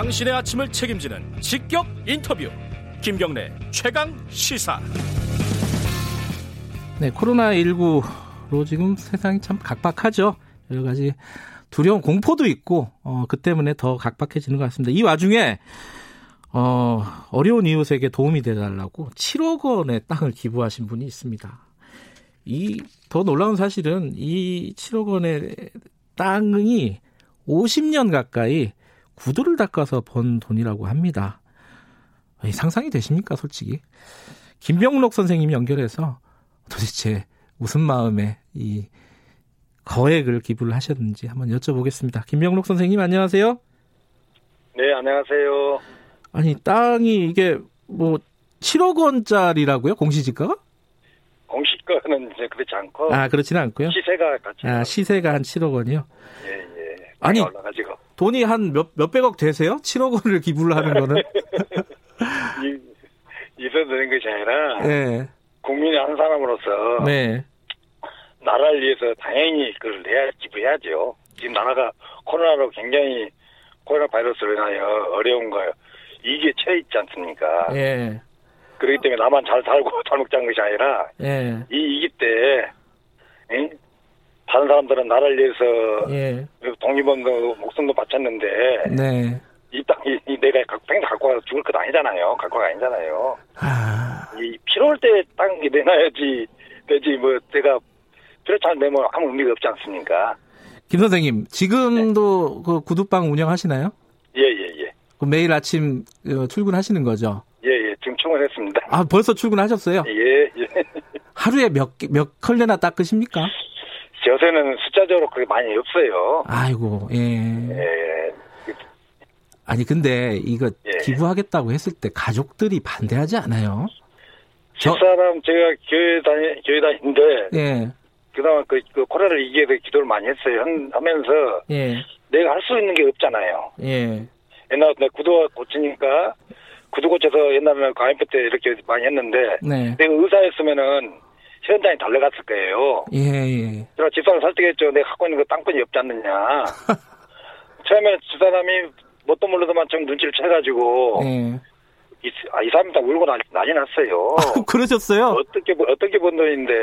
당신의 아침을 책임지는 직격 인터뷰. 김경래 최강 시사. 네 코로나 19로 지금 세상이 참 각박하죠? 여러 가지 두려운 공포도 있고 어, 그 때문에 더 각박해지는 것 같습니다. 이 와중에 어, 어려운 이웃에게 도움이 되달라고 7억 원의 땅을 기부하신 분이 있습니다. 이 더 놀라운 사실은 이 7억 원의 땅이 50년 가까이 구두를 닦아서 번 돈이라고 합니다. 상상이 되십니까, 솔직히? 김병록 선생님 연결해서 도대체 무슨 마음에 이 거액을 기부를 하셨는지 한번 여쭤보겠습니다. 김병록 선생님 안녕하세요. 네, 안녕하세요. 아니, 땅이 이게 뭐 7억 원짜리라고요? 공시지가가? 공시가는 이제 그렇지 않고. 아, 그렇지는 않고요. 시세가 같이. 아, 시세가 한 7억 원이요? 예, 예. 아니, 올라가지고. 돈이 한 몇, 몇백억 되세요? 7억 원을 기부를 하는 거는? 이, 있어도 되는 것이 아니라. 네. 국민의 한 사람으로서. 네. 나라를 위해서 당연히 그걸 내야, 기부해야죠. 지금 나라가 코로나로 굉장히 코로나 바이러스로 인하여 어려운 거, 이게 처해 있지 않습니까? 예. 그렇기 때문에 나만 잘 살고 잘 먹자는 것이 아니라. 예. 이 위기 때, 응? 다른 사람들은 나라를 위해서 예. 독립운동 목숨도 바쳤는데 네. 이 땅 이 이 내가 평생 갖고 가서 죽을 것 아니잖아요. 갖고 가 아니잖아요. 아. 이 필요할 때 땅이 내놔야지 되지 뭐 제가 그렇지 않으면 아무 의미가 없지 않습니까? 김 선생님 지금도 네. 그 구두방 운영하시나요? 예예예. 예, 예. 그 매일 아침 어, 출근하시는 거죠? 예예. 예. 지금 출근했습니다. 아 벌써 출근하셨어요? 예 예. 하루에 몇몇 컬레나 닦으십니까? 요새는 숫자적으로 그게 많이 없어요. 아이고, 예. 예. 아니, 근데 이거 예. 기부하겠다고 했을 때 가족들이 반대하지 않아요? 집사람, 제가 교회 다니, 교회 다니는데. 예. 그동안 그, 그 코로나를 이기에 대해 기도를 많이 했어요. 하면서. 예. 내가 할 수 있는 게 없잖아요. 예. 옛날에 내가 구두 고치니까 구두 고쳐서 옛날에는 가임표 때 이렇게 많이 했는데. 네. 내가 의사였으면은 현장에 달려갔을 거예요. 예, 예. 제가 집사람 설득했죠. 내가 갖고 있는 거 땅권이 없지 않느냐. 처음에 집사람이 뭣도 모르더만 좀 눈치를 채가지고. 예. 이, 아, 이 사람이 다 울고 난리, 난리 났어요. 아, 그러셨어요? 어떻게, 어떻게 번 돈인데.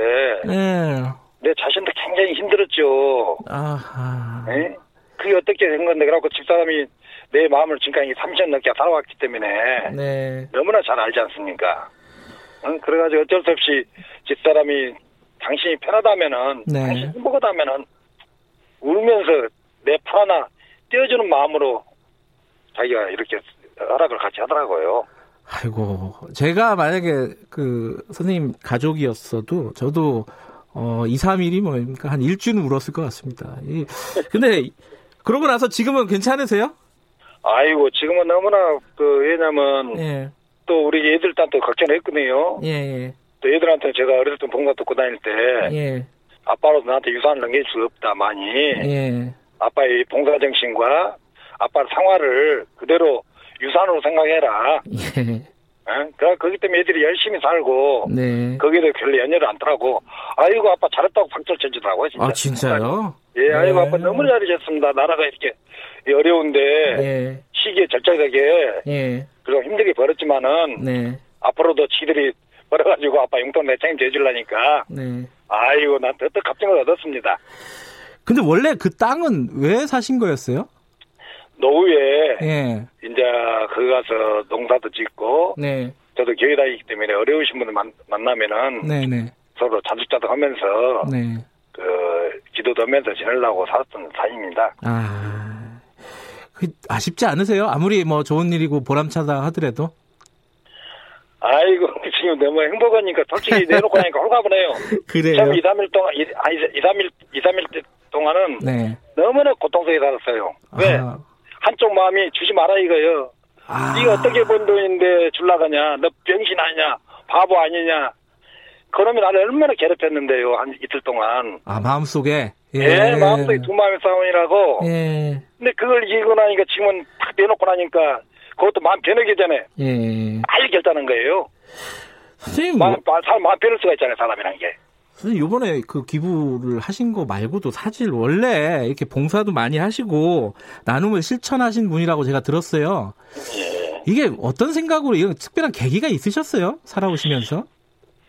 예. 내 자신도 굉장히 힘들었죠. 아하. 예? 그게 어떻게 된 건데. 그래갖고 집사람이 내 마음을 지금까지 30년 넘게 살아왔기 때문에. 네. 너무나 잘 알지 않습니까? 응? 그래가지고 어쩔 수 없이 집사람이 당신이 편하다면은 네. 당신 행복하다면은 울면서 내 팔 하나 떼어주는 마음으로 자기가 이렇게 허락을 같이 하더라고요. 아이고 제가 만약에 그 선생님 가족이었어도 저도 어 2, 3일이 뭐입니까 한 일주는 울었을 것 같습니다. 이, 근데 그러고 나서 지금은 괜찮으세요? 아이고 지금은 너무나 그 왜냐면 예. 또 우리 애들 딴또 걱정했거든요. 예, 예. 또 애들한테 제가 어렸을 때 본가 듣고 다닐 때 예. 아빠로서 나한테 유산을 넘길 수 없다 많이 예. 아빠의 봉사 정신과 아빠 상화를 그대로 유산으로 생각해라. 예. 어? 그래 거기 때문에 애들이 열심히 살고 네. 거기에 대해 별로 연연을 안 더라고 아이고 아빠 잘했다고 박수를 쳐주더라고요 진짜. 아 진짜요? 예, 아이고 네. 아빠 너무 잘하셨습니다. 나라가 이렇게 어려운데 예. 시기에 절절하게 예. 그리고 힘들게 벌었지만은 네. 앞으로도 지들이 벌어가지고 아빠 용돈 내 책임져 주려니까 네. 아이고 난 더더 갑증을 얻었습니다. 근데 원래 그 땅은 왜 사신 거였어요? 노후에 예. 이제 거기 가서 농사도 짓고 네. 저도 교회 다니기 때문에 어려우신 분들 만, 만나면은 네, 네. 서로 자주자주 하면서 네. 그 기도도 하면서 지내려고 살았던 사입니다. 아. 그 아쉽지 않으세요? 아무리 뭐 좋은 일이고 보람차다 하더라도. 아이고 지금 너무 행복하니까 솔직히 내놓고 나니까 홀가분해요. 그래요. 처음 2, 3일 동안, 2, 3일, 2, 3일 동안은 네. 너무나 고통스럽게 살았어요. 왜? 아, 한쪽 마음이 주지 마라 이거요. 아. 네가 어떻게 번 돈인데 줄라가냐? 너 병신 아니냐? 바보 아니냐? 그러면 나를 얼마나 괴롭혔는데요. 한 이틀 동안. 아, 마음속에. 예. 예, 마음속에 두 마음의 싸움이라고. 예. 근데 그걸 이기고 나니까 지금은 탁 내놓고 나니까 그것도 마음 변하기 전에 예. 빨리 결단한 거예요. 선생님, 마음, 뭐, 사람 마음 변할 수가 있잖아요, 사람이라는 게. 선생님 이번에 그 기부를 하신 거 말고도 사실 원래 이렇게 봉사도 많이 하시고 나눔을 실천하신 분이라고 제가 들었어요. 예. 이게 어떤 생각으로 이런 특별한 계기가 있으셨어요? 살아오시면서?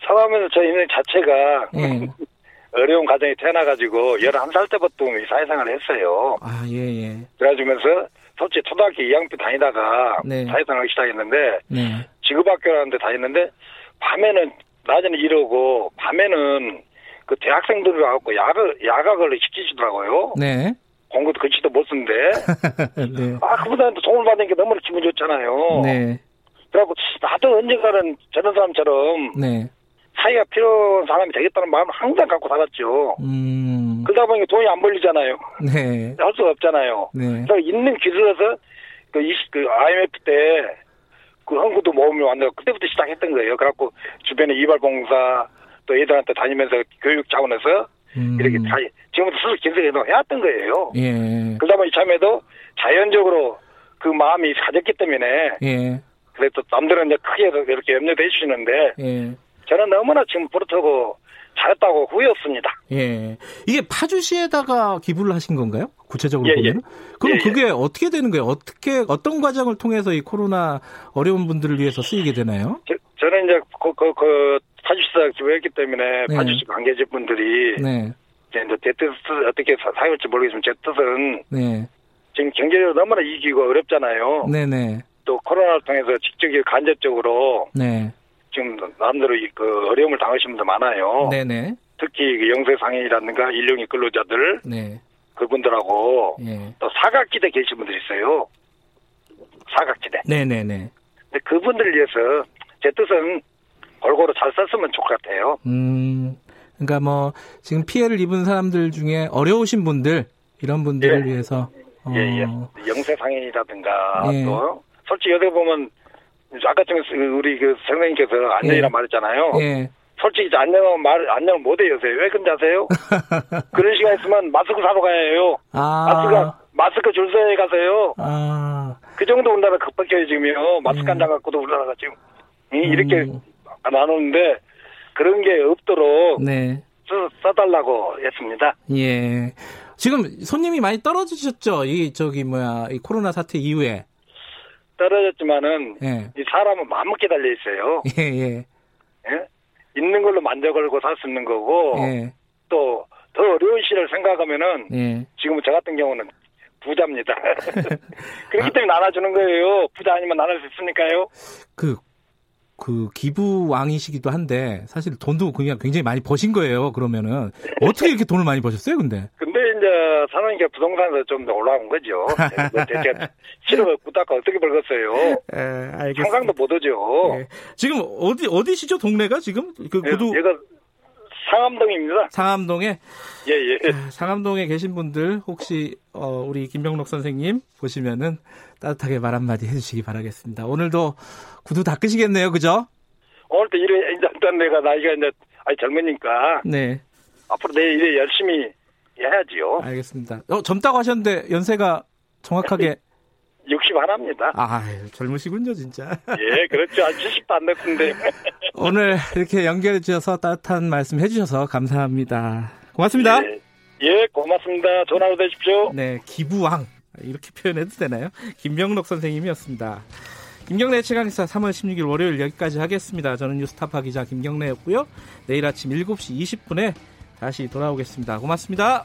살아오면서 저 인생 자체가 예. 어려운 가정에 태어나가지고 11살 때부터 이 사회생활을 했어요. 아, 예, 예. 그래가지면서 솔직히 초등학교 2학년 다니다가 네. 사회생활을 시작했는데 네. 지급학교라는 데 다녔는데 밤에는 낮에는 이러고 밤에는 그 대학생들을 갖고 야각, 야각을 시키시더라고요. 네. 공부도 글씨도 못 쓰는데. 네. 아, 그보다는 돈을 받는 게 너무 나 기분 좋잖아요. 네. 그래갖고 나도 언젠가는 저런 사람처럼 네. 사이가 필요한 사람이 되겠다는 마음을 항상 갖고 살았죠. 음. 그러다 보니까 돈이 안 벌리잖아요. 네. 할 수가 없잖아요. 네. 그래서 있는 길을 해서 그, 20, 그 IMF 때그 한국도 모험을 만들고 그때부터 시작했던 거예요. 그래갖고 주변에 이발봉사 또 애들한테 다니면서 교육 자원에서 음. 이렇게 다 지금부터 스스로 긴생해서 해왔던 거예요. 예. 그러다 보니 이참에도 자연적으로 그 마음이 가졌기 때문에 예. 그래도 남들은 이제 크게 이렇게 염려도 해주시는데 예. 저는 너무나 지금 뿌듯하고 잘했다고 후회 없습니다. 예. 이게 파주시에다가 기부를 하신 건가요? 구체적으로 예, 보면? 그럼 예, 예. 그게 어떻게 되는 거예요? 어떻게 어떤 과정을 통해서 이 코로나 어려운 분들을 위해서 쓰이게 되나요? 저, 저는 이제 그, 그, 그 파주시사 기부했기 때문에 네. 파주시 관계자분들이 네. 이제 제 뜻을 어떻게 사- 사용할지 모르겠지만 제 뜻은 네. 지금 경제적으로 너무나 이기고 어렵잖아요. 네, 네. 또 코로나를 통해서 직접 간접적으로 네. 지금 남들로 이- 그 어려움을 당하신 분들 많아요. 네, 네. 특히 그 영세상인이라든가 일용직 근로자들 네. 그분들하고 예. 또 사각지대 계신 분들 있어요. 사각지대. 네, 네, 네. 근데 그분들을 위해서 제 뜻은 골고루 잘 썼으면 좋을 것 같아요. 음. 그러니까 뭐 지금 피해를 입은 사람들 중에 어려우신 분들 이런 분들을 예. 위해서 어, 예, 예. 영세 상인이라든가 예. 또 솔직히 어떻게 보면 아까 전에 우리 그 선생님께서 안녕이라 예. 말했잖아요. 예. 솔직히 안녕은 말 안녕을 못해요 요새 왜 아세요? 그런 시간 있으면 마스크 사러 가야 해요. 마스크 아. 마스크 줄 서에 가세요. 아. 그 정도 우리나라 급박해요 지금요. 마스크 예. 한장 갖고도 우리나라가 지금 이- 이렇게 음. 나누는데 그런 게 없도록 네. 써, 써달라고 했습니다. 예. 지금 손님이 많이 떨어지셨죠? 이 저기 뭐야 이 코로나 사태 이후에. 떨어졌지만은 예. 이 사람은 마음먹게 달려 있어요. 예, 예. 예? 있는 걸로 하고 살 수 있는 거고 예. 또더 어려운 시를 생각하면은 예. 지금 저 같은 경우는 부자입니다. 그렇기 때문에 나눠주는 거예요. 부자 아니면 나눌 수 있으니까요. 그, 그 기부왕이시기도 한데 사실 돈도 그냥 굉장히 많이 버신 거예요. 그러면은 어떻게 이렇게 돈을 많이 버셨어요? 근데 사는 게 부동산에서 좀 더 올라온 거죠. 뭐 대체 7억 붙다가 어떻게 벌겠어요? 예, 알겠습니다. 상상도 못 하죠. 예. 지금 어디 어디시죠? 동네가 지금 그 구두 얘가 상암동입니다. 상암동에 예, 예. 상암동에 계신 분들 혹시 어, 우리 김병록 선생님 보시면은 따뜻하게 말 한마디 해주시기 바라겠습니다. 오늘도 구두 닦으시겠네요, 그죠? 오늘 또 일에, 이제 일단 내가 나이가 이제 아니 젊으니까 네, 앞으로 내 일에 열심히 해야지요. 알겠습니다. 어, 젊다고 하셨는데 연세가 정확하게 60 하나입니다. 아 젊으시군요, 진짜. 예, 그렇죠. 아직 70도 안 됐는데. 오늘 이렇게 연결해 주셔서 따뜻한 말씀 해 주셔서 감사합니다. 고맙습니다. 예, 예, 고맙습니다. 하루 되십시오. 네, 기부왕 이렇게 표현해도 되나요? 김병록 선생님이었습니다. 김경래 최강기사 3월 16일 월요일 여기까지 하겠습니다. 저는 뉴스타파 기자 김경래였고요. 내일 아침 7시 20분에 다시 돌아오겠습니다. 고맙습니다.